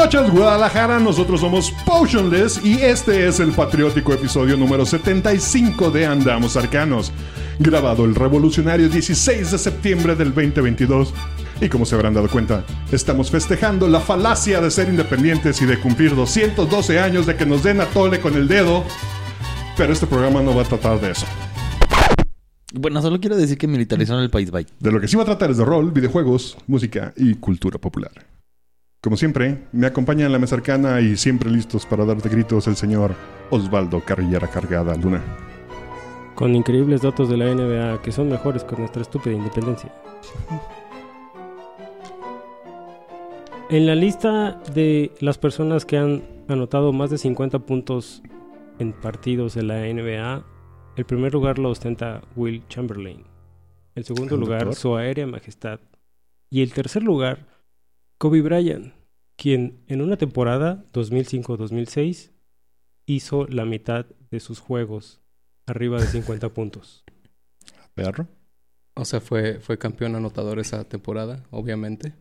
noches, Guadalajara. Nosotros somos Potionless y este es el patriótico episodio número 75 de Andamos Arcanos, grabado el revolucionario 16 de septiembre del 2022. Y como se habrán dado cuenta, estamos festejando la falacia de ser independientes y de cumplir 212 años de que nos den a tole con el dedo. Pero este programa no va a tratar de eso. Bueno, solo quiero decir que militarizaron el país, bye. De lo que sí va a tratar es de rol, videojuegos, música y cultura popular. Como siempre, me acompaña en la mesa arcana y siempre listos para darte gritos el señor Osvaldo Carrillera Cargada Luna. Con increíbles datos de la NBA que son mejores que nuestra estúpida independencia. En la lista de las personas que han anotado más de 50 puntos en partidos de la NBA, el primer lugar lo ostenta Will Chamberlain. El segundo ¿El lugar? Su Aérea Majestad. Y el tercer lugar, Kobe Bryant, quien en una temporada 2005-2006 hizo la mitad de sus juegos, arriba de 50 puntos. Perro. O sea, fue, fue campeón anotador esa temporada, obviamente.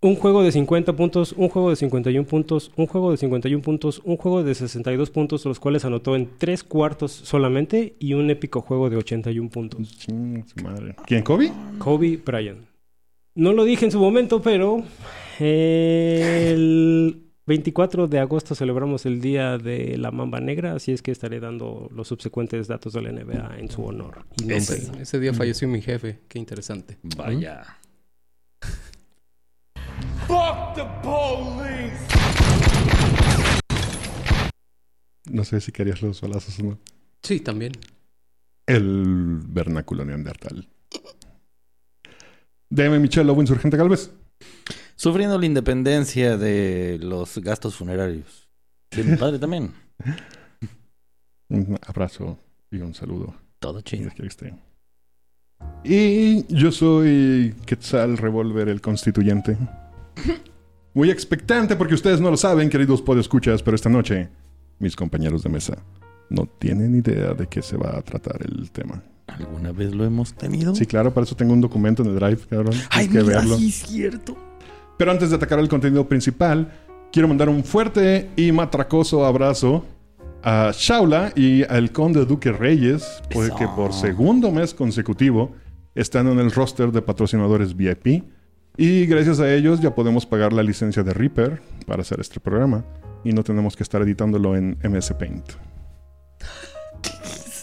Un juego de 50 puntos, un juego de 51 puntos, un juego de 51 puntos, un juego de 62 puntos, los cuales anotó en tres cuartos solamente, y un épico juego de 81 puntos. Ching, su madre. ¿Quién, Kobe? Kobe Bryant. No lo dije en su momento, pero el 24 de agosto celebramos el Día de la Mamba Negra, así es que estaré dando los subsecuentes datos de la NBA en su honor. Y. Ese, ese día falleció mi jefe. Qué interesante. Vaya. No sé si querías los balazos o no. Sí, también. El vernáculo neandertal. DM Michelle Lobo, Insurgente Galvez. Sufriendo la independencia de los gastos funerarios. De mi padre también. Un abrazo y un saludo. Todo chido. Y yo soy Quetzal Revolver, el constituyente. Muy expectante porque ustedes no lo saben, queridos podescuchas, pero esta noche mis compañeros de mesa no tienen idea de qué se va a tratar el tema. ¿Alguna vez lo hemos tenido? Sí, claro, para eso tengo un documento en el Drive, cabrón. Ay, que mira, verlo. sí es cierto. Pero antes de atacar el contenido principal, quiero mandar un fuerte y matracoso abrazo a Shaula y al conde Duque Reyes, porque Eso. por segundo mes consecutivo están en el roster de patrocinadores VIP. Y gracias a ellos ya podemos pagar la licencia de Reaper para hacer este programa y no tenemos que estar editándolo en MS Paint.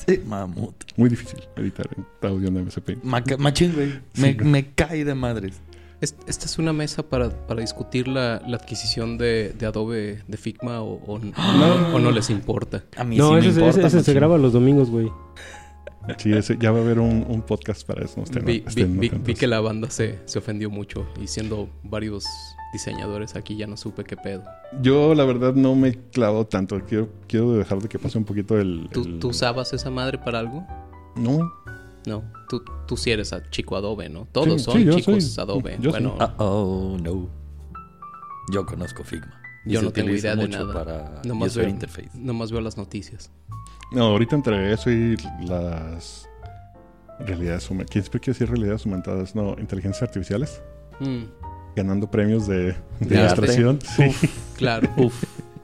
Sí, mamut. Muy difícil editar en audio en MS Paint. Maca- machín, güey. Sí, Me, me cae de madres. Es- Esta es una mesa para, para discutir la, la adquisición de, de Adobe de Figma o, o- o no les importa. A mí No, sí me ese, importa. ese- ese se graba los domingos, güey. Sí, ese- ya va a haber un, un podcast para eso. no estén- Vi, vi- estén vi- atentos. vi que la banda se, se ofendió mucho y siendo varios diseñadores aquí ya no supe qué pedo. Yo, la verdad, no me clavo tanto. Quiero, quiero dejar de que pase un poquito el. ¿Tú, el- tú usabas esa madre para algo? No. No, tú, tú sí eres a chico Adobe, ¿no? Todos Sí, son sí, yo chicos soy- Adobe. yo bueno, oh, no. Yo conozco Figma. Y Yo no tengo idea de nada. para Nomás veo- interface. nomás veo las noticias. No, ahorita entre eso y las. Realidades aumentadas. ¿Quién siempre quiere decir realidades aumentadas? No, inteligencias artificiales. Mm, Ganando premios de, de ilustración. Sí. claro. Uf,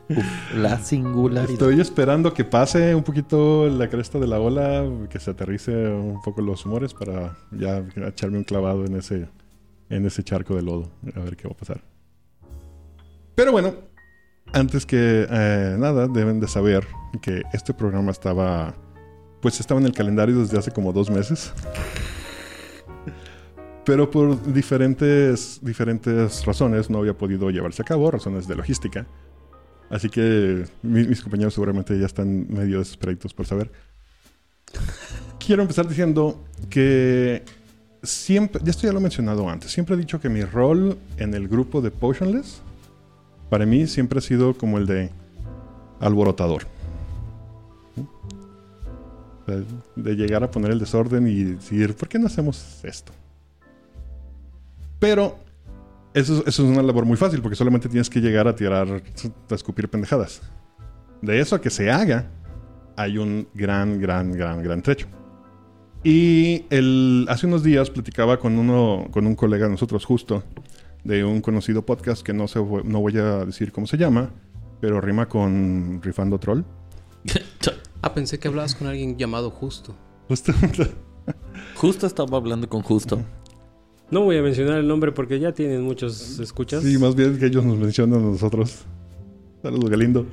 uf. La singularidad. Estoy esperando que pase un poquito la cresta de la ola, que se aterrice un poco los humores para ya echarme un clavado en ese, en ese charco de lodo. A ver qué va a pasar. Pero bueno, antes que eh, nada, deben de saber que este programa estaba, pues estaba en el calendario desde hace como dos meses. Pero por diferentes, diferentes razones no había podido llevarse a cabo, razones de logística. Así que mi- mis compañeros seguramente ya están medio desesperaditos por saber. Quiero empezar diciendo que siempre, ya esto ya lo he mencionado antes, siempre he dicho que mi rol en el grupo de Potionless, para mí siempre ha sido como el de alborotador. De llegar a poner el desorden y decir, ¿por qué no hacemos esto? Pero eso, es- eso es una labor muy fácil porque solamente tienes que llegar a tirar, a escupir pendejadas. De eso a que se haga, hay un gran, gran, gran, gran trecho. Y el, hace unos días platicaba con, uno, con un colega de nosotros justo de un conocido podcast que no, se, no voy a decir cómo se llama, pero rima con Rifando Troll. ah, pensé que hablabas con alguien llamado Justo. Justo. Justo estaba hablando con Justo. No voy a mencionar el nombre porque ya tienen muchos escuchas. Sí, más bien que ellos nos mencionan a nosotros. Saludos, Galindo.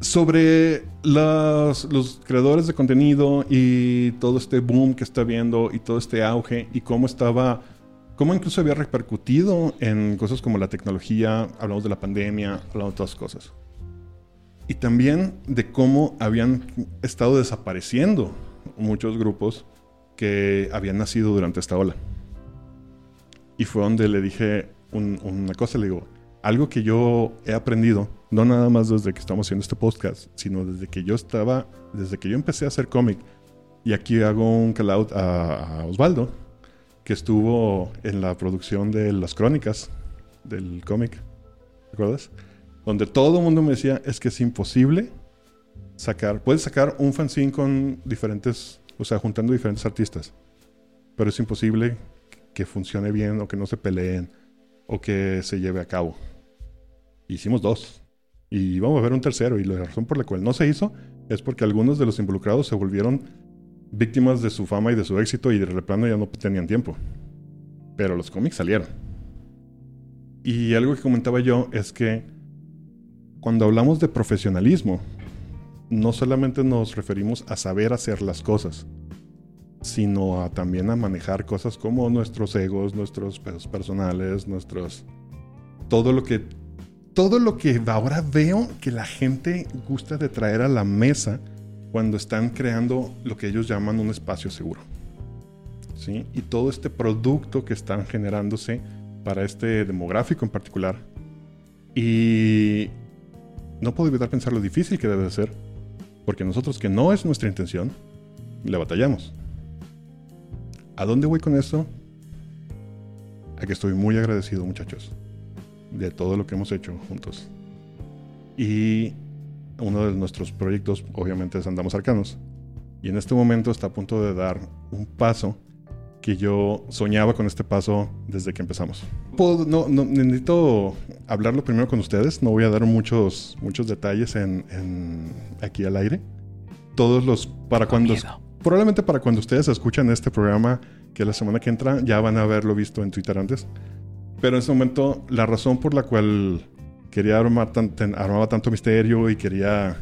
Sobre los, creadores de contenido y todo este boom que está viendo y todo este auge y cómo estaba, cómo incluso había repercutido en cosas como la tecnología, hablamos de la pandemia, hablamos de todas cosas. Y también de cómo habían estado desapareciendo muchos grupos que habían nacido durante esta ola. Y fue donde le dije una cosa, le digo, algo que yo he aprendido, no nada más desde que estamos haciendo este podcast, sino desde que yo estaba, desde que yo empecé a hacer cómic. Y aquí hago un call out a, a Osvaldo, que estuvo en la producción de las crónicas del cómic. ¿Recuerdas? Donde todo el mundo me decía, es que es imposible sacar, puedes sacar un fanzine con diferentes, o sea, juntando diferentes artistas, pero es imposible que funcione bien o que no se peleen o que se lleve a cabo. Hicimos dos. Y vamos a ver un tercero. Y la razón por la cual no se hizo es porque algunos de los involucrados se volvieron víctimas de su fama y de su éxito y de repente ya no tenían tiempo. Pero los cómics salieron. Y algo que comentaba yo es que cuando hablamos de profesionalismo, no solamente nos referimos a saber hacer las cosas, sino a, también a manejar cosas como nuestros egos, nuestros pesos personales, nuestros... Todo lo que... Todo lo que ahora veo que la gente gusta de traer a la mesa cuando están creando lo que ellos llaman un espacio seguro. ¿Sí? Y todo este producto que están generándose para este demográfico en particular. Y no puedo evitar pensar lo difícil que debe ser, porque nosotros que no es nuestra intención, le batallamos. ¿A dónde voy con esto? A que estoy muy agradecido, muchachos, de todo lo que hemos hecho juntos. Y uno de nuestros proyectos, obviamente, es Andamos Arcanos. Y en este momento está a punto de dar un paso que yo soñaba con este paso desde que empezamos. no, necesito hablarlo primero con ustedes. No voy a dar muchos, muchos detalles en, aquí al aire. Todos los para cuando probablemente para cuando ustedes escuchan este programa, que la semana que entra, ya van a haberlo visto en Twitter antes. Pero en ese momento, la razón por la cual quería armar armaba tanto misterio y quería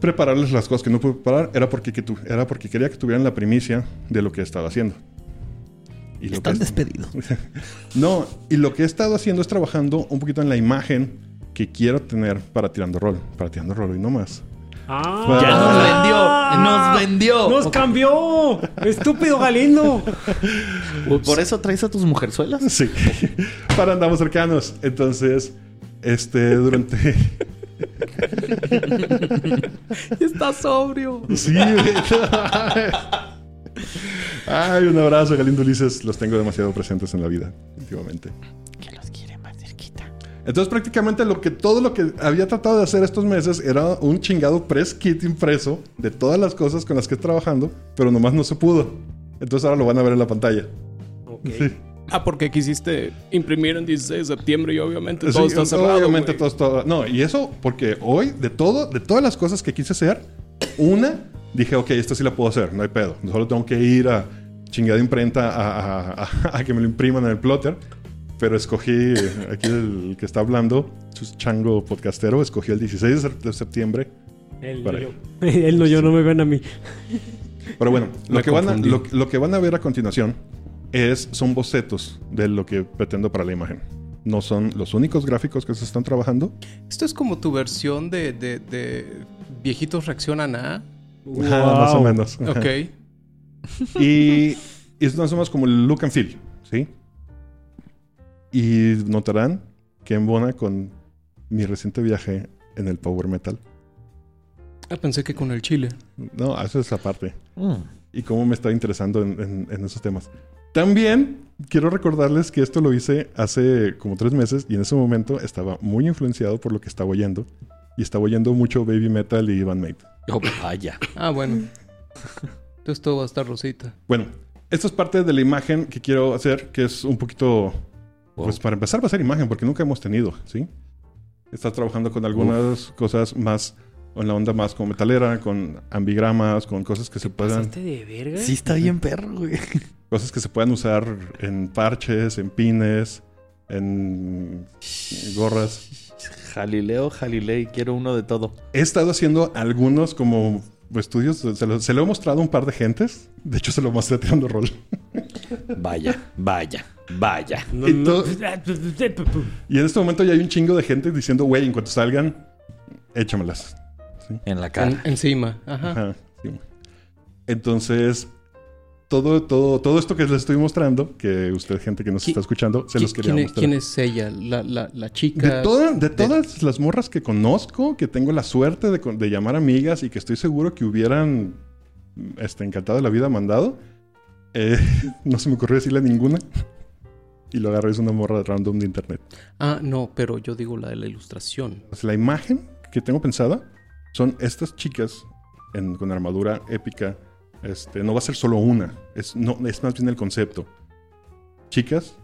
prepararles las cosas que no pude preparar era porque, que era porque quería que tuvieran la primicia de lo que he estado haciendo. Y lo Están despedidos. no, y lo que he estado haciendo es trabajando un poquito en la imagen que quiero tener para Tirando Rol, para Tirando Rol y no más. Ah, ya nos vendió, nos vendió. Nos cambió. Estúpido Galindo. ¿Por eso traes a tus mujerzuelas? Sí. Para andamos cercanos. Entonces, este, durante. Está sobrio. Sí. Ay, un abrazo, Galindo Ulises. Los tengo demasiado presentes en la vida, últimamente. Entonces prácticamente lo que todo lo que había tratado de hacer estos meses era un chingado press kit impreso de todas las cosas con las que estoy trabajando, pero nomás no se pudo. Entonces ahora lo van a ver en la pantalla. Ah, porque quisiste imprimir en 16 de septiembre y obviamente todo está cerrado. Obviamente todo está... No, y eso porque hoy, de todo, de todas las cosas que quise hacer, una, dije, ok, esta sí la puedo hacer, no hay pedo. Solo tengo que ir a chingada imprenta a, a que me lo impriman en el plotter. Pero escogí, aquí el que está hablando, chango podcastero, escogió el 16 de septiembre. Él, no yo. Él no yo, no me ven a mí. Pero bueno, lo que, van a, lo, que van a ver a continuación es, son bocetos de lo que pretendo para la imagen. No son los únicos gráficos que se están trabajando. Esto es como tu versión de, de, viejitos reaccionan a. más o menos. Ok. Y, es más o menos como el look and feel, ¿sí? Y notarán que embona con mi reciente viaje en el power metal. Ah, pensé que con el chile. No, eso es aparte. Mm. Y cómo me está interesando en, esos temas. También quiero recordarles que esto lo hice hace como tres meses y en ese momento estaba muy influenciado por lo que estaba oyendo. Y estaba oyendo mucho baby metal y Van Mate. Oh, vaya. ah, bueno. Entonces todo va a estar rosita. Bueno, esto es parte de la imagen que quiero hacer, que es un poquito Pues para empezar va a ser imagen, porque nunca hemos tenido, ¿sí? Estás trabajando con algunas cosas más, en la onda más como metalera, con ambigramas, con cosas que se puedan, ¿Pasaste de verga? Sí está bien perro, güey. cosas que se puedan usar en parches, en pines, en gorras. Jalileo, Jalilei, quiero uno de todo. He estado haciendo algunos como estudios, se lo, se lo he mostrado a un par de gentes. De hecho, se lo mostré tirando rol. Vaya, vaya, vaya. No, Y no. todo- Y en este momento ya hay un chingo de gente diciendo, güey, en cuanto salgan, échamelas. En la En- cara. encima. Ajá. Ajá, sí. Entonces, todo, todo, todo esto que les estoy mostrando, que usted, gente que nos ¿Qui- está escuchando, se los quería ¿Quién, es, mostrar. quién es ella? La, la, la chica. De, toda- de todas las morras que conozco, que tengo la suerte de, de llamar amigas y que estoy seguro que hubieran este, encantado de la vida mandado, eh, no se me ocurrió decirle ninguna. Y lo agarré, es una morra random de internet. Ah, no, pero yo digo la de la ilustración. Pues la imagen que tengo pensada son estas chicas en- con armadura épica. Este, no va a ser solo una, es, no, es más bien el concepto. Chicas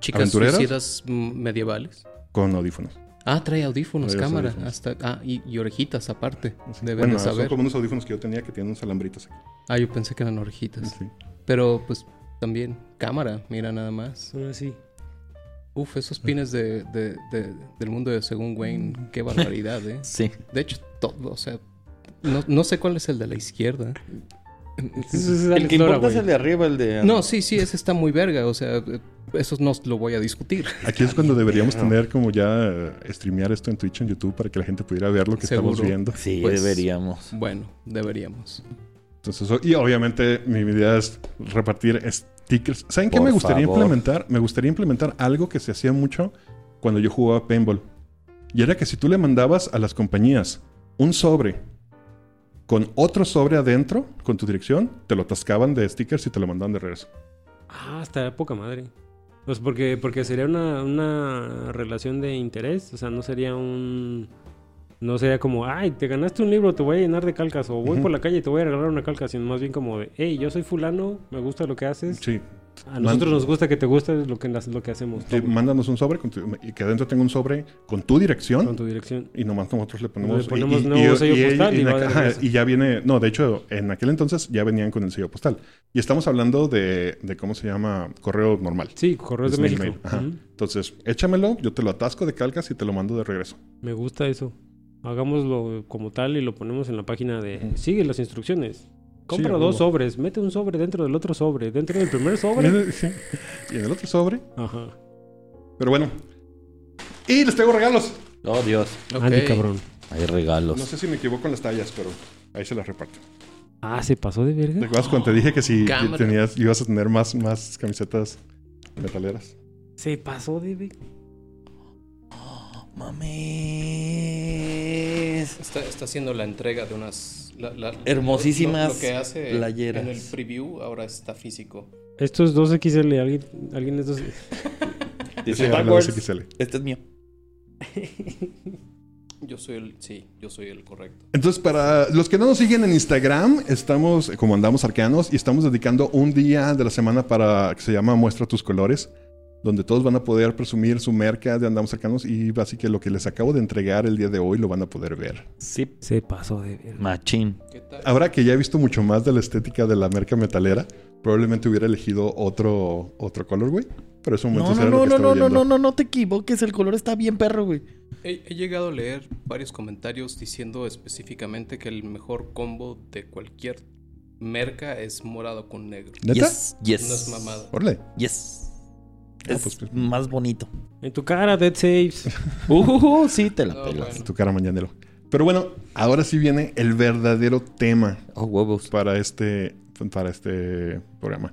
Chicas ¿Aventureras? suicidas mm, medievales. con audífonos. Ah, trae audífonos, Trae cámara. audífonos. Hasta, ah, y, y orejitas aparte. Sí. Deben bueno, de son como unos audífonos que yo tenía que tienen unos alambritos aquí. Ah, yo pensé que eran orejitas. Sí. Pero pues también cámara, mira nada más. Son así. Uf, esos pines de, de- de- del mundo de según Wayne, qué barbaridad, ¿eh? Sí. De hecho, todo, o sea, no, no sé cuál es el de la izquierda. El que importa es el de arriba, el de... No, sí, sí, ese está muy verga, o sea, eso no lo voy a discutir. Aquí es cuando deberíamos tener como ya eh, streamear esto en Twitch, en YouTube, para que la gente pudiera ver lo que estamos viendo. Sí, Pues- deberíamos. Bueno, deberíamos. Entonces, y obviamente mi idea es repartir stickers. ¿Saben qué me gustaría favor. implementar? Me gustaría implementar algo que se hacía mucho cuando yo jugaba paintball. Y era que si tú le mandabas a las compañías un sobre con otro sobre adentro, con tu dirección, te lo atascaban de stickers y te lo mandaban de regreso. Ah, hasta poca madre. Pues porque, porque sería una, una relación de interés. O sea, no sería un. No sería como, ay, te ganaste un libro, te voy a llenar de calcas. O voy por la calle y te voy a regalar una calca. Sino más bien como de, hey, yo soy fulano, me gusta lo que haces. Sí, A nosotros Man- nos gusta que te guste lo que, lo que hacemos. sí, mándanos un sobre con tu- y que adentro tenga un sobre con tu dirección. con tu dirección. Y nomás nosotros le ponemos... Le ponemos nuevo sello postal y va acá- de ajá, regreso. y ya viene... No, de hecho, en aquel entonces ya venían con el sello postal. Y estamos hablando de, de ¿cómo se llama? Correo normal. Sí, Correos de México. mail, ajá. Ujú. Entonces, échamelo, yo te lo atasco de calcas y te lo mando de regreso. Me gusta eso. Hagámoslo como tal y lo ponemos en la página de sigue las instrucciones. Compra dos sobres, mete un sobre dentro del otro sobre, dentro del primer sobre. Sí. Y en el otro sobre. Ajá. Pero bueno. Y les traigo regalos. Oh, Dios. Ok. Andy, cabrón. Hay regalos. No sé si me equivoco en las tallas, pero ahí se las reparto. Ah, se pasó de ¿Te verga. acuerdas cuando te dije que si Cámara. tenías, ibas a tener más, más camisetas metaleras? Se pasó de verga. Mames. Está, está haciendo la entrega de unas... la- la- Hermosísimas lo, lo que hace playeras. en el preview ahora está físico. Esto es 2XL. ¿Alguien, alguien es 2 Dice. 2XL. Este es mío. Yo soy el... Sí, yo soy el correcto. Entonces, para los que no nos siguen en Instagram, estamos, como andamos arqueanos, y estamos dedicando un día de la semana para que se llama Muestra tus colores, donde todos van a poder presumir su merca de andamos arcanos y básicamente lo que les acabo de entregar el día de hoy lo van a poder ver. Sí. Se pasó de verga. Machín. ¿Qué tal? Ahora que ya he visto mucho más de la estética de la merca metalera, probablemente hubiera elegido otro, otro colorway, pero eso No, no, era lo no, que no, no, no, no, no, no te equivoques. El color está bien perro, güey. He, he llegado a leer varios comentarios diciendo específicamente que el mejor combo de cualquier merca es morado con negro. ¿Neta? Yes, yes. No es mamada. Orle. Yes. Es pues, pues. más bonito. En tu cara, Dead Saves. Uh, sí, te la No, pelas. bueno. Tu cara mañanero. Pero bueno, ahora sí viene el verdadero tema Oh, huevos. para este, para este programa.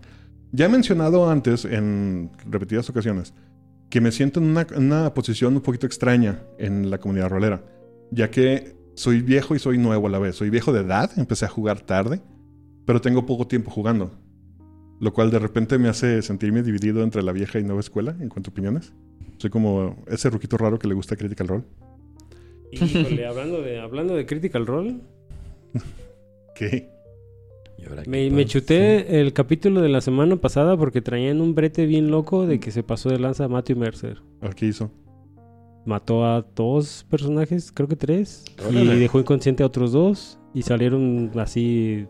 Ya he mencionado antes, en repetidas ocasiones, que me siento en una, en una posición un poquito extraña en la comunidad rolera, ya que soy viejo y soy nuevo a la vez. Soy viejo de edad, empecé a jugar tarde, pero tengo poco tiempo jugando, lo cual de repente me hace sentirme dividido entre la vieja y nueva escuela en cuanto a opiniones. Soy como ese ruquito raro que le gusta Critical Role. Híjole, hablando de, hablando de Critical Role. Que ¿Y ahora qué Me, me chuté el capítulo de la semana pasada porque traían un brete bien loco de que se pasó de lanza a Matthew Mercer. Qué hizo. Mató a dos personajes, creo que tres, Órale. y dejó inconsciente a otros dos y salieron así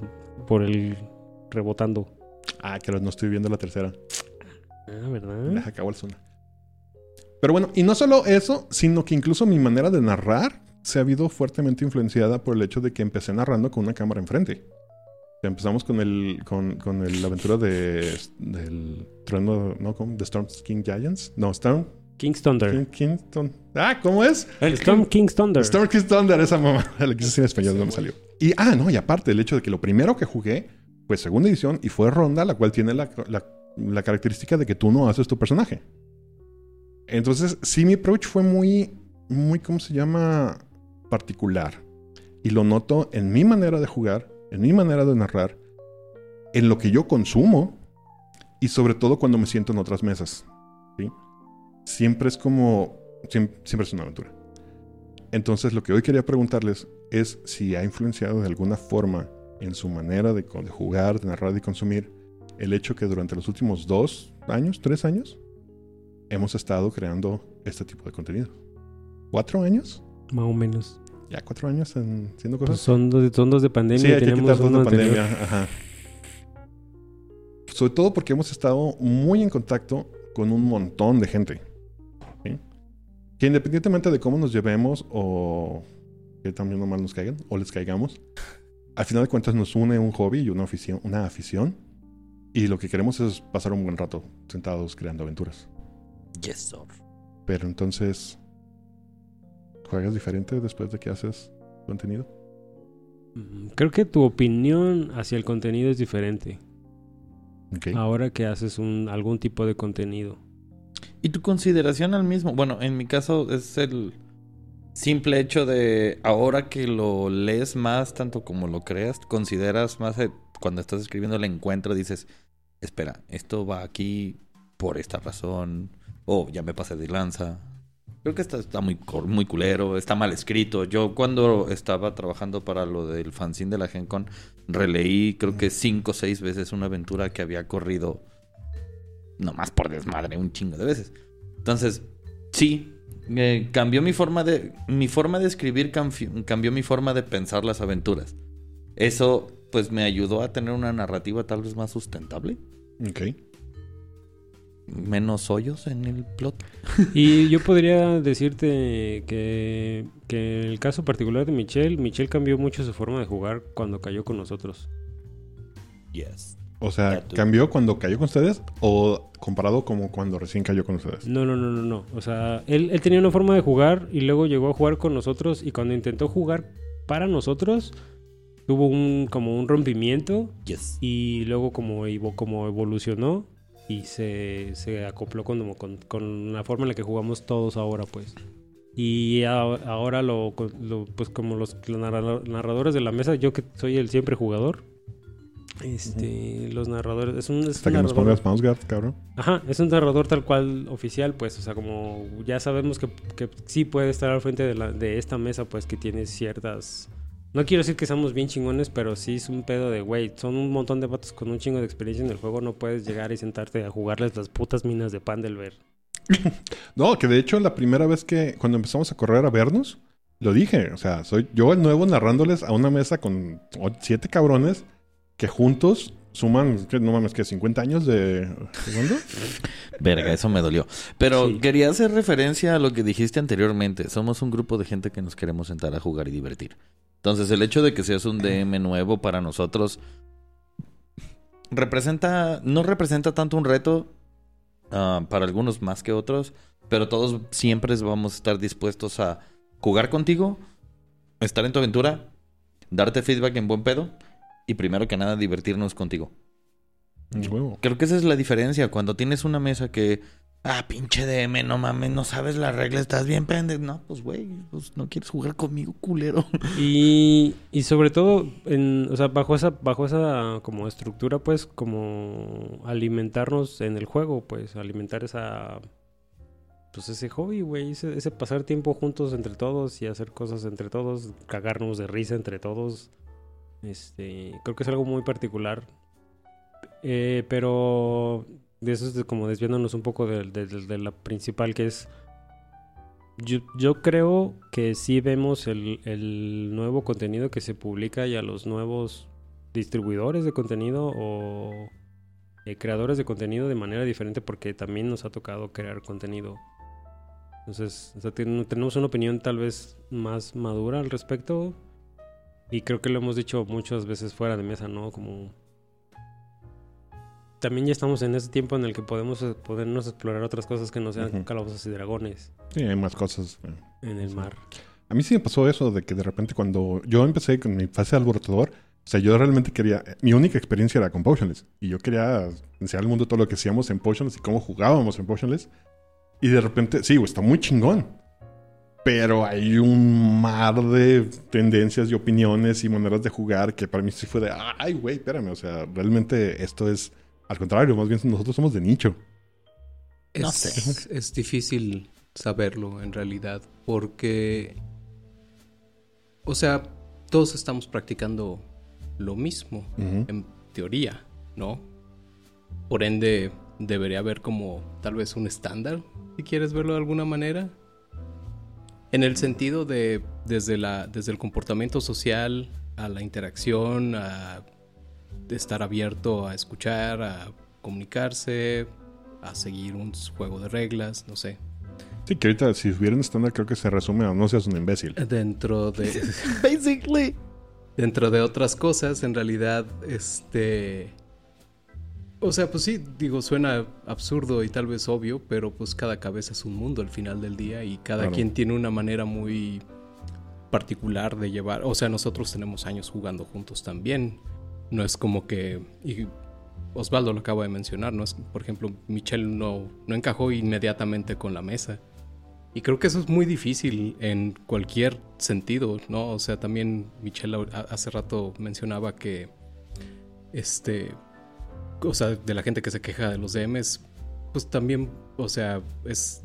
por el rebotando. Ah, que no estoy viendo la tercera. Ah, ¿verdad? Deja acabo el zona. Pero bueno, y no solo eso, sino que incluso mi manera de narrar se ha habido fuertemente influenciada por el hecho de que empecé narrando con una cámara enfrente. Empezamos con el con, con el- la aventura de del trueno, no, ¿cómo? The Storm King Giants. No, Storm King's Thunder. King, Kingston. Ah, ¿cómo es? Storm King's Thunder. Storm King's Thunder, esa mamá. La quise decir en español, no me salió. Y, ah, no, y aparte el hecho de que lo primero que jugué fue segunda edición y fue ronda, la cual tiene la, la- característica de que tú no haces tu personaje. Entonces, sí, mi approach fue muy, muy, ¿cómo se llama? Particular. Y lo noto en mi manera de jugar, en mi manera de narrar, en lo que yo consumo y sobre todo cuando me siento en otras mesas. Siempre es como, siem- siempre es una aventura. Entonces, lo que hoy quería preguntarles es si ha influenciado de alguna forma en su manera de, de jugar, de narrar y consumir el hecho que durante los últimos dos años, tres años, hemos estado creando este tipo de contenido. ¿Cuatro años? Más o menos. Ya cuatro años en, haciendo Pues cosas. son, dos, son dos de pandemia. sí, hay que tenemos quitar dos de anterior. pandemia. Ajá. Sobre todo porque hemos estado muy en contacto con un montón de gente. ¿sí? Que independientemente de cómo nos llevemos o que también nomás nos caigan o les caigamos, al final de cuentas nos une un hobby y una afición, una afición. Y lo que queremos es pasar un buen rato sentados creando aventuras. Yes, sir. Pero entonces, ¿juegas diferente después de que haces contenido? Mm, Creo que tu opinión hacia el contenido es diferente. Ok. Ahora que haces un, algún tipo de contenido. ¿Y tu consideración al mismo? Bueno, en mi caso es el simple hecho de ahora que lo lees más, tanto como lo creas, consideras más eh, cuando estás escribiendo el encuentro, dices, espera, esto va aquí por esta razón, o ya me pasé de lanza. Creo que está, está muy, muy culero, está mal escrito. Yo cuando estaba trabajando para lo del fanzine de la Gen Con, releí creo que cinco o seis veces una aventura que había corrido nomás por desmadre un chingo de veces. Entonces, sí, eh, cambió mi forma de mi forma de escribir cambió mi forma de pensar las aventuras. Eso pues me ayudó a tener una narrativa tal vez más sustentable, Ok. menos hoyos en el plot. Y yo podría decirte que, que en el caso particular de Michelle, Michelle cambió mucho su forma de jugar cuando cayó con nosotros. Yes. O sea. ¿cambió cuando cayó con ustedes o comparado como cuando recién cayó con ustedes? No, no, no, no, no. O sea, él, él tenía una forma de jugar y luego llegó a jugar con nosotros y cuando intentó jugar para nosotros, tuvo un como un rompimiento Yes. y luego como, como evolucionó y se, se acopló con, con, con la forma en la que jugamos todos ahora, pues. Y a- ahora lo, lo- pues como los narra- narradores de la mesa, yo que soy el siempre jugador, este, los narradores, es un, es Hasta un que nos pongas mouse guard, cabrón. Ajá, es un narrador tal cual oficial, pues, o sea, como ya sabemos que, que sí puede estar al frente de, la, de esta mesa, pues, que tiene ciertas... No quiero decir que somos bien chingones, pero sí es un pedo de, güey, son un montón de vatos con un chingo de experiencia en el juego, no puedes llegar y sentarte a jugarles las putas minas de pan del ver. No, que de hecho la primera vez que cuando empezamos a correr a vernos, lo dije. O sea, soy yo el nuevo narrándoles a una mesa con siete cabrones que juntos suman, que no mames, que 50 años de... ¿Segundo? Verga, eso me dolió. Pero Sí. quería hacer referencia a lo que dijiste anteriormente. Somos un grupo de gente que nos queremos sentar a jugar y divertir. Entonces, el hecho de que seas un DM nuevo para nosotros representa, no representa tanto un reto ah, para algunos más que otros, pero todos siempre vamos a estar dispuestos a jugar contigo, estar en tu aventura, darte feedback en buen pedo y primero que nada divertirnos contigo. Huevo. Creo que esa es la diferencia. Cuando tienes una mesa que, ah, pinche DM, no mames, no sabes la regla, estás bien pendejo. No, pues güey, pues no quieres jugar conmigo, culero. Y, y sobre todo, en, o sea, bajo esa, bajo esa como estructura, pues, como alimentarnos en el juego, pues, alimentar esa, pues ese hobby, güey, ese, ese pasar tiempo juntos entre todos y hacer cosas entre todos, cagarnos de risa entre todos. Este, creo que es algo muy particular. Eh, pero de eso es como desviándonos un poco de, la principal que es... Yo, yo creo que sí vemos el, nuevo contenido que se publica y a los nuevos distribuidores de contenido o eh, creadores de contenido de manera diferente porque también nos ha tocado crear contenido. Entonces, tenemos una opinión tal vez más madura al respecto y creo que lo hemos dicho muchas veces fuera de mesa, ¿no? Como también ya estamos en ese tiempo en el que podemos eh, podernos explorar otras cosas que no sean Ujú. calabozos y dragones Sí, hay más cosas. eh. en el Sí. mar. A mí sí me pasó eso de que de repente cuando yo empecé con mi fase de alborotador, o sea, yo realmente quería, mi única experiencia era con Potionless. Y yo quería enseñar al mundo todo lo que hacíamos en Potionless y cómo jugábamos en Potionless. Y de repente, sí, güey, está muy chingón. Pero hay un mar de tendencias y opiniones y maneras de jugar que para mí sí fue de, ay, güey, espérame, o sea, realmente esto es, al contrario, más bien nosotros somos de nicho. No es, sé. es difícil saberlo en realidad porque, o sea, todos estamos practicando lo mismo en teoría, ¿no? Por ende, debería haber como tal vez un estándar, si quieres verlo de alguna manera. En el sentido de desde, la, desde el comportamiento social a la interacción, a estar abierto a escuchar, a comunicarse, a seguir un juego de reglas, no sé. Sí, que ahorita si hubiera un estándar creo que se resume a no seas un imbécil. Dentro de... Basically. dentro de otras cosas, en realidad, este... O sea, pues sí, digo, suena absurdo y tal vez obvio, pero pues cada cabeza es un mundo al final del día y cada Claro. quien tiene una manera muy particular de llevar. O sea, nosotros tenemos años jugando juntos también. No es como que... Y Osvaldo lo acaba de mencionar, ¿no? Es, por ejemplo, Michelle no, no encajó inmediatamente con la mesa. Y creo que eso es muy difícil en cualquier sentido, ¿no? O sea, también Michelle hace rato mencionaba que, este, o sea, de la gente que se queja de los DMs, pues también, o sea, es,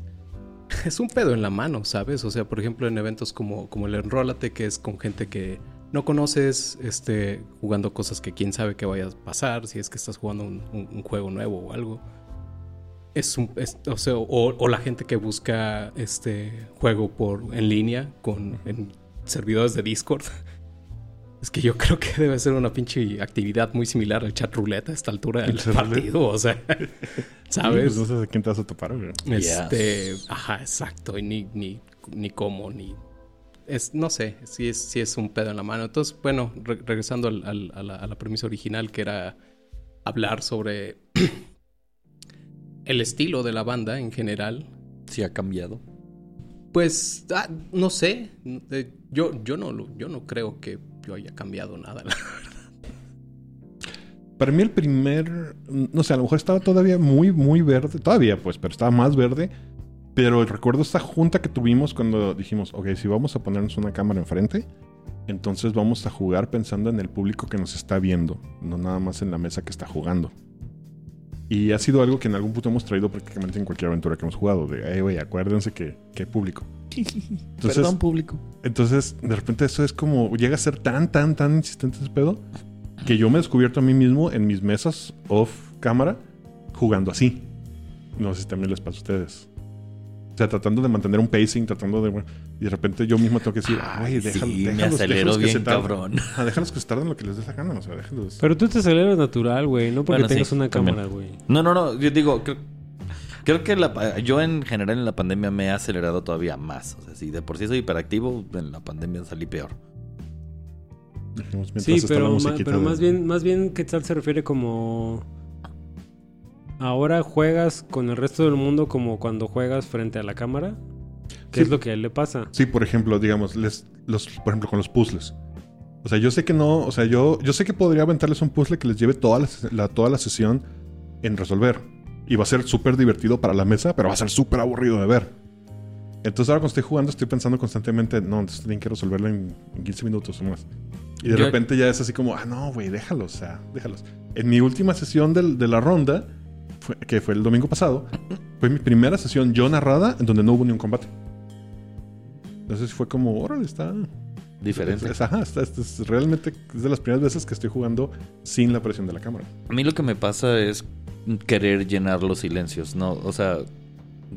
es un pedo en la mano, ¿sabes? O sea, por ejemplo, en eventos como, como el Enrólate, que es con gente que no conoces, este, jugando cosas que quién sabe qué vaya a pasar, si es que estás jugando un, juego nuevo o algo. Es un, o, sea, o la gente que busca este juego por en línea con en servidores de Discord. Es que yo creo que debe ser una pinche actividad muy similar al chat roulette a esta altura del partido, o sea, Sí, ¿sabes? pues no sé a quién te vas a topar, güey. Este, Yes. ajá, exacto, y ni, ni, ni cómo, ni... Es, no sé, si es, sí es un pedo en la mano. Entonces, bueno, re- regresando al- al- a, la, a la premisa original, que era hablar sobre el estilo de la banda en general, Sí ha cambiado. pues, ah, no sé, eh, yo, yo, no, yo no creo que haya cambiado nada. Para mí el primer, no sé, a lo mejor estaba todavía muy, muy verde, todavía pues, pero estaba más verde. Pero recuerdo esta junta que tuvimos cuando dijimos, ok, si vamos a ponernos una cámara enfrente, entonces vamos a jugar pensando en el público que nos está viendo, no nada más en la mesa que está jugando. Y ha sido algo que en algún punto hemos traído prácticamente en cualquier aventura que hemos jugado, de, eh, güey, acuérdense que, que hay público. Entonces, Perdón, público. entonces, de repente eso es como, llega a ser tan, tan, tan insistente ese pedo, que yo me he descubierto a mí mismo en mis mesas off cámara jugando así. No sé si también les pasa a ustedes. O sea, tratando de mantener un pacing, tratando de... bueno, y de repente yo mismo tengo que decir, ay, déjalo, sí, me déjalos, acelero déjalos que bien se tarden. cabrón. Ah, déjalos que se tarden lo que les dé la gana, o sea, déjalos. Pero tú te aceleras natural, güey, no porque Bueno, sí, tengas una también. cámara, güey. No, no, no. Yo digo, creo, creo que la yo en general en la pandemia me he acelerado todavía más. O sea, si de por sí soy hiperactivo, en la pandemia salí peor. Mientras Sí, pero, ma- pero de- más bien, más bien, ¿qué tal se refiere como... Ahora juegas con el resto del mundo como cuando juegas frente a la cámara? ¿Qué Sí. es lo que a él le pasa? Sí, por ejemplo, digamos, les, los, por ejemplo, con los puzzles. O sea, yo sé que no, o sea, yo, yo sé que podría aventarles un puzzle que les lleve toda la, la- toda la sesión en resolver. Y va a ser súper divertido para la mesa, pero va a ser súper aburrido de ver. Entonces ahora cuando estoy jugando estoy pensando constantemente, no, entonces tienen que resolverlo en, en 15 minutos o más. Y de Yo- repente ya es así como, ah, no, güey, déjalos, o sea, déjalos. En mi última sesión de la ronda, fue- que fue el domingo pasado, fue mi primera sesión yo narrada en donde no hubo ni un combate. Entonces fue como, órale, está, diferente. Es, es- ajá, es- es- es realmente es de las primeras veces que estoy jugando sin la presión de la cámara. A mí lo que me pasa es querer llenar los silencios, ¿no? O sea,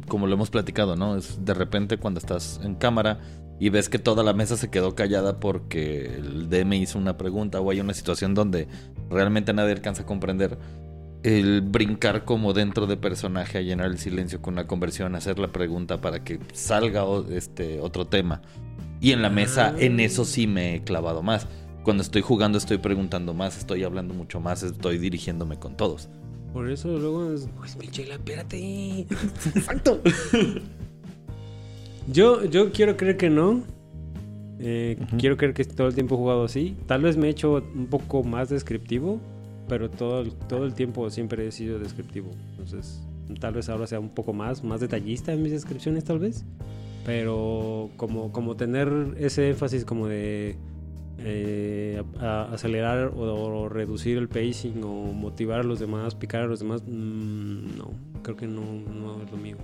como lo hemos platicado, ¿no? Es de repente cuando estás en cámara y ves que toda la mesa se quedó callada porque el DM hizo una pregunta o hay una situación donde realmente nadie alcanza a comprender. El brincar como dentro de personaje a llenar el silencio con una conversión, hacer la pregunta para que salga este otro tema. Y en la mesa, Ah. en eso sí me he clavado más. Cuando estoy jugando estoy preguntando más, estoy hablando mucho más, estoy dirigiéndome con todos. Por eso luego es. Pues, Michela, espérate. Exacto. Yo, yo quiero creer que no. Eh. Quiero creer que todo el tiempo he jugado así. Tal vez me he hecho un poco más descriptivo, pero todo todo el tiempo siempre he sido descriptivo. Entonces, tal vez ahora sea un poco más, más detallista en mis descripciones, tal vez. Pero como, como tener ese énfasis como de eh, a- a- acelerar o, o reducir el pacing o motivar a los demás, picar a los demás, mm, no, creo que no, no es lo mío.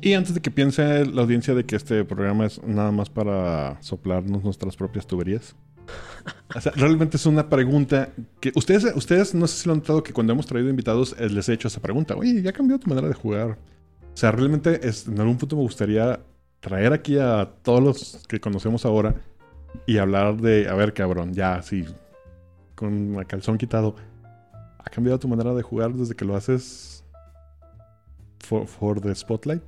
Y antes de que piense la audiencia de que este programa es nada más para soplarnos nuestras propias tuberías. O sea, realmente es una pregunta que ustedes, ustedes no sé si lo han notado que cuando hemos traído invitados eh, les he hecho esa pregunta. Oye, ¿ya cambió tu manera de jugar? O sea, realmente en algún punto me gustaría traer aquí a todos los que conocemos ahora y hablar de, a ver, cabrón, ya así, con el calzón quitado. ¿Ha cambiado tu manera de jugar desde que lo haces for the spotlight?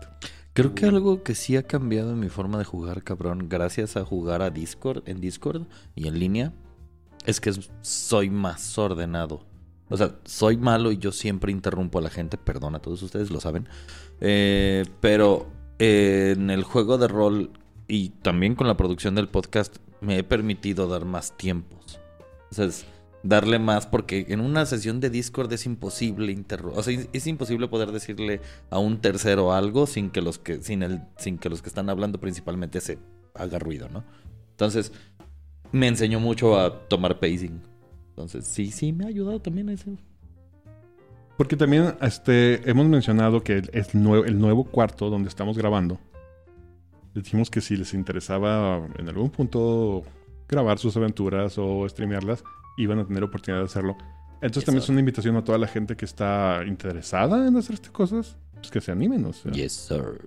Creo que algo que sí ha cambiado en mi forma de jugar, cabrón, gracias a jugar a Discord, en Discord y en línea, es que soy más ordenado. O sea, soy malo y yo siempre interrumpo a la gente, perdón a todos ustedes, lo saben. Eh, pero eh, en el juego de rol y también con la producción del podcast me he permitido dar más tiempos. O sea, darle más porque en una sesión de Discord es imposible interrumpir. O sea, es- es imposible poder decirle a un tercero algo sin que los que, sin el, sin que los que están hablando principalmente se haga ruido, ¿no? Entonces, me enseñó mucho a tomar pacing. Entonces, sí, sí, me ha ayudado también a eso. Porque también este, hemos mencionado que el, el nue- el nuevo cuarto donde estamos grabando, les dijimos que si les interesaba en algún punto grabar sus aventuras o streamearlas, iban a tener oportunidad de hacerlo. Entonces Yes, también sir. es una invitación a toda la gente que está interesada en hacer estas cosas, pues que se animen. O sea. Yes, sir.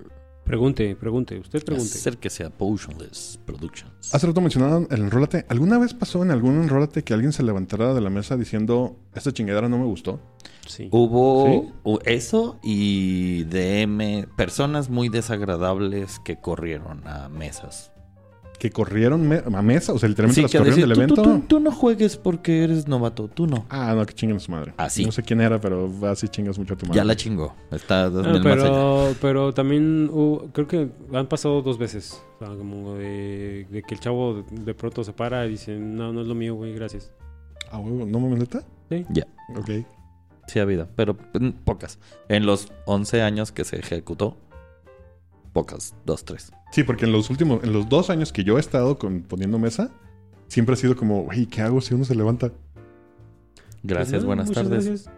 Pregunte, pregunte, usted pregunte. Hacer que sea Potionless Productions. Hace rato mencionaban el enrólate. ¿Alguna vez pasó en algún enrólate que alguien se levantara de la mesa diciendo, esta chingadera no me gustó? Sí. Hubo eso y DM, personas muy desagradables que corrieron a mesas. Que corrieron me- a mesa, o sea, literalmente las que corrieron decir, del "Tú- evento. tú- tú- tú no juegues porque eres novato, tú no. Ah, no, que chinguen a su madre. Así. No sé quién era, pero así chingas mucho a tu madre. Ya la chingó. Está en Ah, pero, pero también hubo- creo que han pasado dos veces. O sea, como de, de que el chavo de, de pronto se para y dice, no, no es lo mío, güey, gracias. Ah, huevo, ¿no me neta? Sí. Ya. Ok. Sí ha habido, pero pocas. En los 11 años que se ejecutó, pocas, dos, tres. Sí, porque en los últimos, en los dos años que yo he estado con, poniendo mesa, siempre ha sido como, güey, ¿qué hago si uno se levanta? Gracias, Pues, buenas tardes. gracias.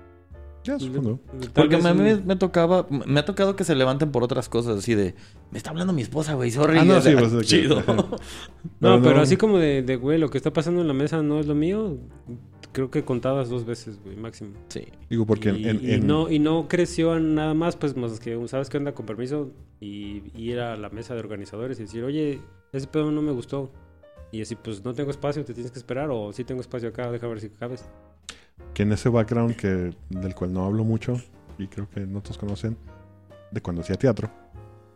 Ya, supongo. Tal Porque a mí me, un- me tocaba, me ha tocado que se levanten por otras cosas, así de, me está hablando mi esposa, güey, sorry. Ah, no, O sea, sí, pues, que- chido. No, Pero pero no- así como de, de, güey, lo que está pasando en la mesa no es lo mío, creo que contadas dos veces, güey, máximo. sí. Digo, porque y, en- y en- no, y no creció en nada más, pues más que, ¿sabes qué onda? Con permiso, y y ir a la mesa de organizadores y decir, oye, ese pedo no me gustó. Y así, pues no tengo espacio, te tienes que esperar, o sí tengo espacio acá, deja ver si cabes. que en ese background que, del cual no hablo mucho, y creo que no todos conocen, de cuando hacía teatro.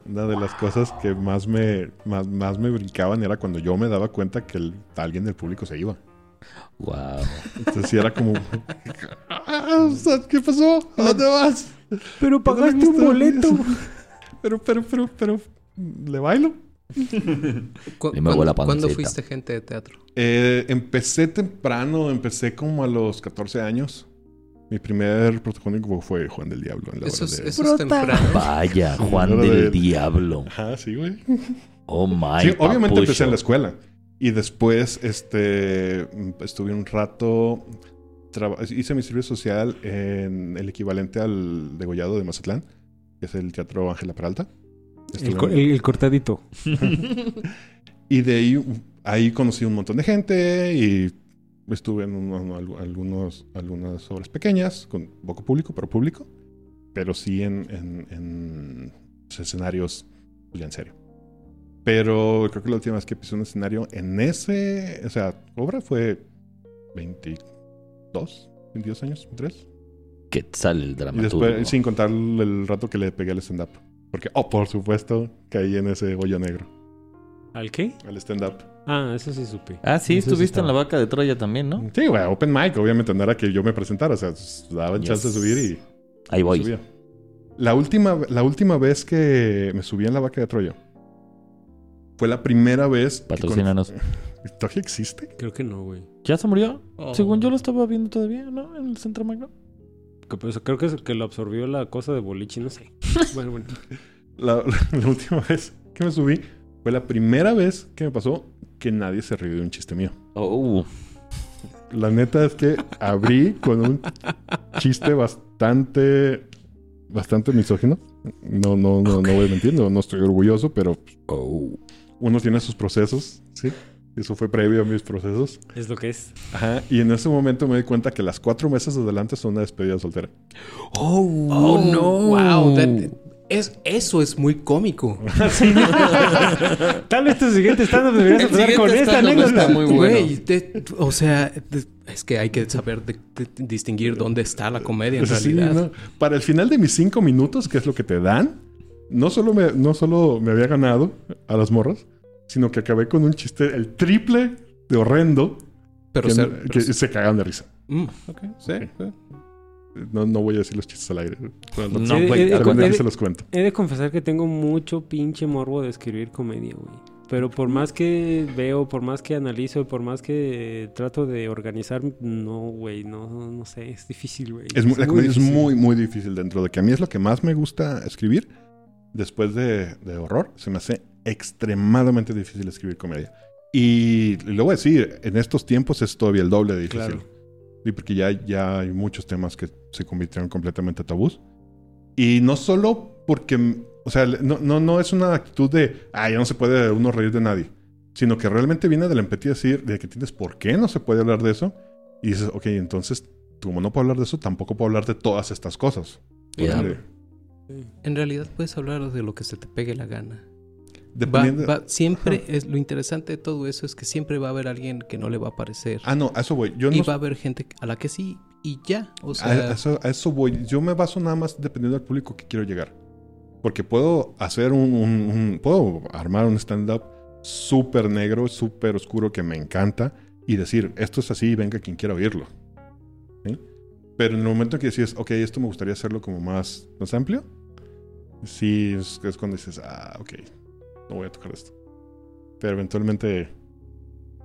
Una de las cosas que más me, más, más me brincaban era cuando yo me daba cuenta que el- alguien del público se iba. Wow. Entonces sí era como... "Ah, ¿Qué pasó? ¿A dónde vas? Pero pagaste un boleto. Pero, pero, pero, pero... ¿Le bailo? ¿Cu- Y me huele la ¿Cuándo fuiste gente de teatro? Eh, empecé temprano, empecé como a los 14 años. Mi primer protagónico fue Juan del Diablo. En la Eso es, de... eso es temprano. Vaya, Juan del de- Diablo. Ajá, sí, güey. Oh my Sí, obviamente papucho. empecé en la escuela. Y después este, estuve un rato. hice mi servicio social en el equivalente al degollado de Mazatlán, que es el Teatro Ángela Peralta. El, co- en- el- el cortadito. Y de ahí ahí conocí un montón de gente y estuve en uno- algu- algunos, algunas obras pequeñas, con poco público, pero público, pero sí en, en- en escenarios ya en serio. Pero creo que la última vez que pisé un escenario en ese, o sea, obra fue 22, 22 años, 3. Quetzal el Y dramaturgo. después, sin contar el rato que le pegué al stand-up. Porque, oh, por supuesto, caí en ese hoyo negro, ¿Al qué? al stand-up. Ah, eso sí supe. Ah, sí, Eso sí estuviste en la vaca de Troya también, ¿no? Sí, güey, open mic, obviamente no era que yo me presentara, o sea, daban chance de Yes. subir y Ahí voy. subía. La última, la última vez que me subí en la vaca de Troya fue la primera vez. que con- Patrocínanos. ¿Todavía existe? Creo que no, güey. ¿Ya se murió? Oh. Según yo lo estaba viendo todavía, ¿no? En el Centro Magno. Pues, creo que, es que lo absorbió la cosa de boliche, no sé. bueno, bueno. La, la última vez que me subí fue la primera vez que me pasó que nadie se rió de un chiste mío. Oh, La neta es que abrí con un chiste bastante, bastante misógino. No, no, no, no voy a mentir, no, no estoy orgulloso, pero oh. Uno tiene sus procesos, ¿sí? Eso fue previo a mis procesos. Es lo que es. Ajá, y en ese momento me di cuenta que las cuatro meses adelante son una despedida soltera. Oh, Oh, no. Wow. that- es, eso es muy cómico. Tal vez tu siguiente stand-up deberías empezar con esta anécdota. muy bueno. Güey, de- o sea, de- es que hay que saber de- de- distinguir dónde está la comedia en Sí, realidad. ¿no? Para el final de mis cinco minutos, que es lo que te dan, no solo me, no solo me había ganado a las morras, sino que acabé con un chiste el triple de horrendo Pero, que, se, no- pero que se- se cagan de risa. Mm, ok, sí, sí. No, no voy a decir los chistes al aire. No, eh, Algún día eh, se los cuento. He de confesar que tengo mucho pinche morbo de escribir comedia, güey. Pero por más que veo, por más que analizo, por más que trato de organizar, no, güey, no, no sé, es difícil, güey. Es la muy comedia es difícil. muy, muy difícil dentro de que a mí es lo que más me gusta escribir. Después de, de horror, se me hace extremadamente difícil escribir comedia. Y lo voy a decir, en estos tiempos es todavía el doble de difícil. Claro. Sí, porque ya, ya hay muchos temas que se convirtieron completamente tabús. Y no solo porque, o sea, no, no, no es una actitud de, ah, ya no se puede uno reír de nadie, sino que realmente viene de la empatía decir, de que tienes por qué no se puede hablar de eso. Y dices, ok, entonces, como no puedo hablar de eso, tampoco puedo hablar de todas estas cosas. Porque En realidad puedes hablar de lo que se te pegue la gana. Va- Dependiendo... va- siempre es lo interesante de todo eso es que siempre va a haber alguien que no le va a parecer. Ah, no, a eso voy. Yo y no... va a haber gente a la que sí y ya. O sea, a eso, a eso voy. Yo me baso nada más dependiendo del público que quiero llegar. Porque puedo hacer un... un- un- puedo armar un stand-up súper negro, súper oscuro que me encanta y decir, esto es así, venga quien quiera oírlo. ¿Sí? Pero en el momento que decís, ok, esto me gustaría hacerlo como más, más amplio, sí, es, es cuando dices, ah, ok, no voy a tocar esto. Pero eventualmente,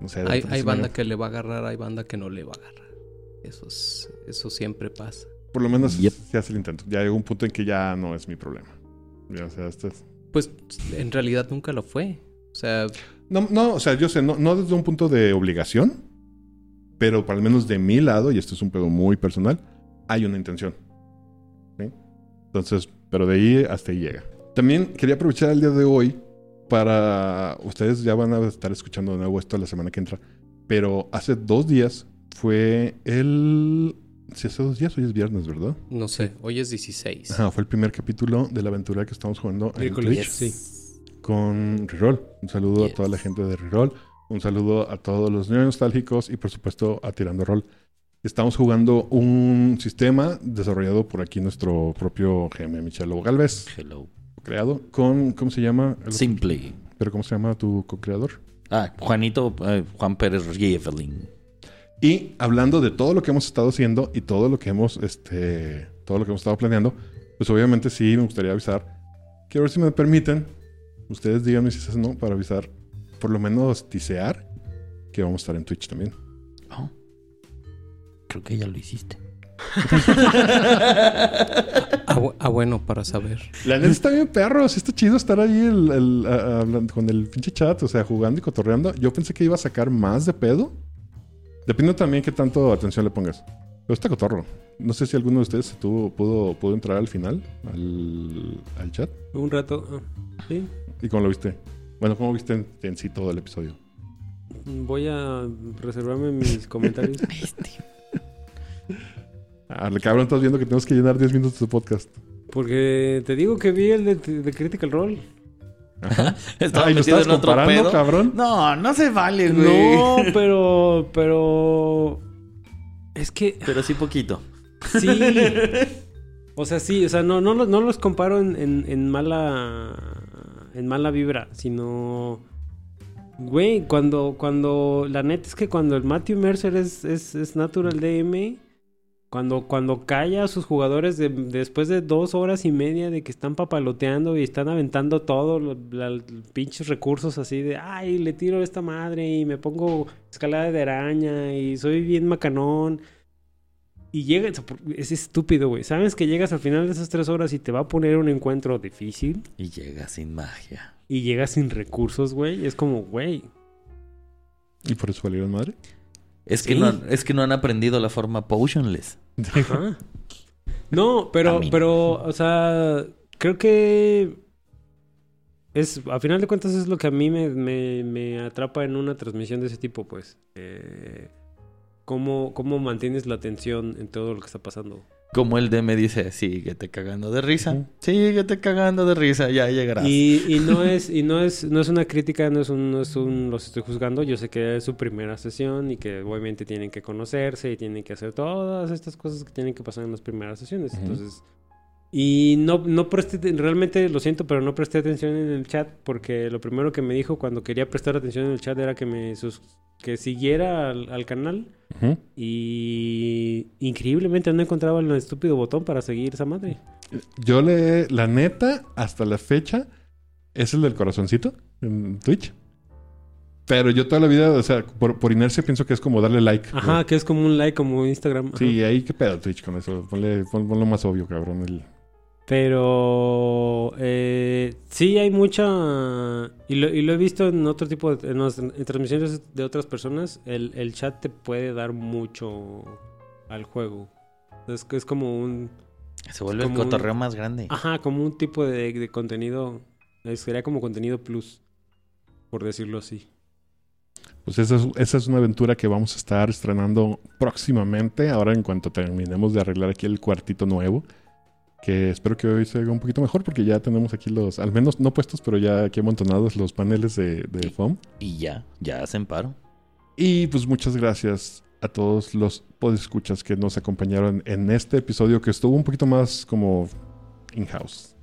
no sé. hay, banda que le va a agarrar, hay banda que no le va a agarrar. Eso, es- eso siempre pasa. Por lo menos Yep. se hace el intento. Ya llegó un punto en que ya no es mi problema. Ya, o sea, esto es- Pues en realidad nunca lo fue. O sea, No, no, o sea, yo sé, no, no desde un punto de obligación, pero para al menos de mi lado, y esto es un pedo muy personal, hay una intención. ¿sí? Entonces, pero de ahí hasta ahí llega. También quería aprovechar el día de hoy para. Ustedes ya van a estar escuchando de nuevo esto la semana que entra, pero hace dos días fue el. Si hace dos días, hoy es viernes, ¿verdad? no sé, hoy es 16. Ajá, fue el primer capítulo de la aventura que estamos jugando en Twitch sí. con Reroll. Un saludo Yes. a toda la gente de Reroll. Un saludo a todos los nostálgicos y por supuesto a Tirando Roll. Estamos jugando un sistema desarrollado por aquí nuestro propio GM Michelo Galvez, Hello. creado con, ¿cómo se llama? Simple. ¿Pero cómo se llama tu co-creador? Ah, Juanito, eh, Juan Pérez Riefelin. Y hablando de todo lo que hemos estado haciendo y todo lo que hemos, este, todo lo que hemos estado planeando, pues obviamente sí me gustaría avisar. Quiero ver si me permiten, ustedes díganme si es no, para avisar, por lo menos tisear, que vamos a estar en Twitch también. Creo que ya lo hiciste. Ah, ah, bueno, para saber. La neta está bien perro, sí está chido estar ahí el- el- a- hablando con el pinche chat, o sea, jugando y cotorreando. Yo pensé que iba a sacar más de pedo. Depende también qué tanto atención le pongas. Pero está cotorro. No sé si alguno de ustedes tuvo, pudo, pudo entrar al final, al, al chat. Un rato. ah, sí. ¿Y cómo lo viste? Bueno, ¿cómo viste en, en sí todo el episodio? voy a reservarme mis comentarios. Ah, cabrón, estás viendo que tenemos que llenar 10 minutos de podcast. Porque te digo que vi el de, de Critical Role. Ajá. Estaba Ah, ¿y lo en otro comparando, pedo. cabrón? No, no se vale, güey. No, pero, pero... Es que Pero sí poquito. sí. O sea, sí, o sea, no, no, los- no los comparo en, en, en mala... En mala vibra, sino... Güey, cuando, cuando... La neta es que cuando el Matthew Mercer es, es, es Natural DM... Cuando, cuando calla a sus jugadores de- después de dos horas y media de que están papaloteando y están aventando todo, los pinches recursos así de, ay, le tiro a esta madre y me pongo escalada de araña y soy bien macanón. Y llega, es estúpido, güey. Sabes que llegas al final de esas tres horas y te va a poner un encuentro difícil Y llega sin magia. y llegas sin recursos, güey. Es como, güey. ¿Y por eso valieron madre? Es que, Sí. no, han- es que no han aprendido la forma potionless. Ajá. No, pero, pero, o sea, creo que es, a final de cuentas es lo que a mí me, me, me atrapa en una transmisión de ese tipo, pues. Eh, cómo, cómo mantienes la atención en todo lo que está pasando. Como el DM dice, síguete cagando de risa. Síguete cagando de risa, ya llegarás. Y, y no es, y no es, no es una crítica, no es un, no es un los estoy juzgando. Yo sé que es su primera sesión y que obviamente tienen que conocerse y tienen que hacer todas estas cosas que tienen que pasar en las primeras sesiones. Entonces, y no, no presté, realmente lo siento, pero no presté atención en el chat porque lo primero que me dijo cuando quería prestar atención en el chat era que me sus- que siguiera al, al canal y increíblemente no encontraba el estúpido botón para seguir esa madre. Yo le... La neta, hasta la fecha, es el del corazoncito en Twitch. Pero yo toda la vida, o sea, por, por inercia pienso que es como darle like. Ajá, que es como un like, como Instagram. Ajá. Sí, ahí qué pedo Twitch con eso. Ponle, pon, ponlo más obvio, cabrón. El... Pero eh, sí hay mucha... Y lo, y lo he visto en otro tipo de... En, las- en transmisiones de otras personas. El, el chat te puede dar mucho al juego. Es, que es como un... Se vuelve el un- cotorreo más grande. Ajá, como un tipo de, de contenido... Sería como contenido plus. Por decirlo así. Pues esa es, esa es una aventura que vamos a estar estrenando próximamente. Ahora en cuanto terminemos de arreglar aquí el cuartito nuevo. Que espero que hoy se haga un poquito mejor porque ya tenemos aquí los, al menos no puestos, pero ya aquí amontonados los paneles de, de foam. Y ya, ya hacen paro. Y pues muchas gracias a todos los podescuchas que nos acompañaron en este episodio que estuvo un poquito más como in-house.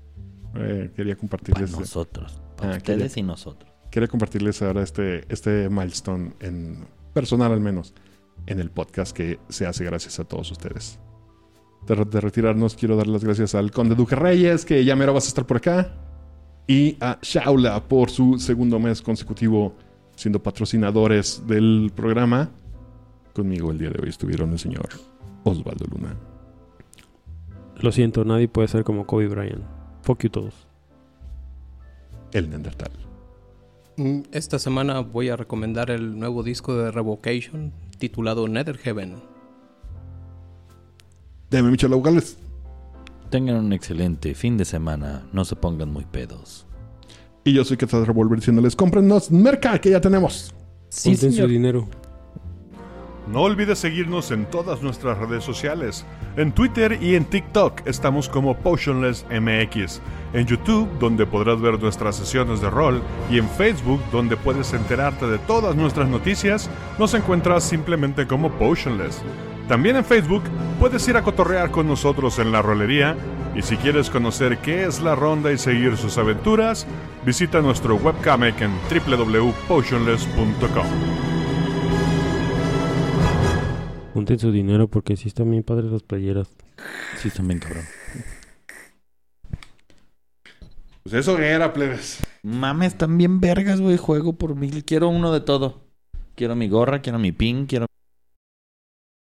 Eh, quería Para compartirles, nosotros. Para Ah, ustedes qué y nosotros. quería compartirles ahora este, este milestone en personal al menos en el podcast que se hace gracias a todos ustedes. De, de retirarnos quiero dar las gracias al Conde Duque Reyes que ya mero vas a estar por acá y a Shaula por su segundo mes consecutivo siendo patrocinadores del programa. Conmigo el día de hoy estuvieron el señor Osvaldo Luna. Lo siento, nadie puede ser como Kobe Bryant. Fuck you todos. El Neandertal. Mm, Esta semana voy a recomendar el nuevo disco de Revocation titulado Nether Heaven. Deme Michel Augales. Tengan un excelente fin de semana. No se pongan muy pedos. Y yo soy Quetzal Revolver diciéndoles, cómprennos Merca, que ya tenemos. Sí, Ponten su dinero. No olvides seguirnos en todas nuestras redes sociales. En Twitter y en TikTok estamos como PotionlessMX. En YouTube, donde podrás ver nuestras sesiones de rol. Y en Facebook, donde puedes enterarte de todas nuestras noticias, nos encuentras simplemente como Potionless. También en Facebook puedes ir a cotorrear con nosotros en la rolería. Y si quieres conocer qué es la ronda y seguir sus aventuras, visita nuestro webcomic en www.potionless.com. Ponten su dinero porque sí están bien padres las playeras. Sí, también, cabrón. Pues eso era, plebes. Mames, están bien vergas, güey. Juego por mil. Quiero uno de todo. Quiero mi gorra, quiero mi pin, quiero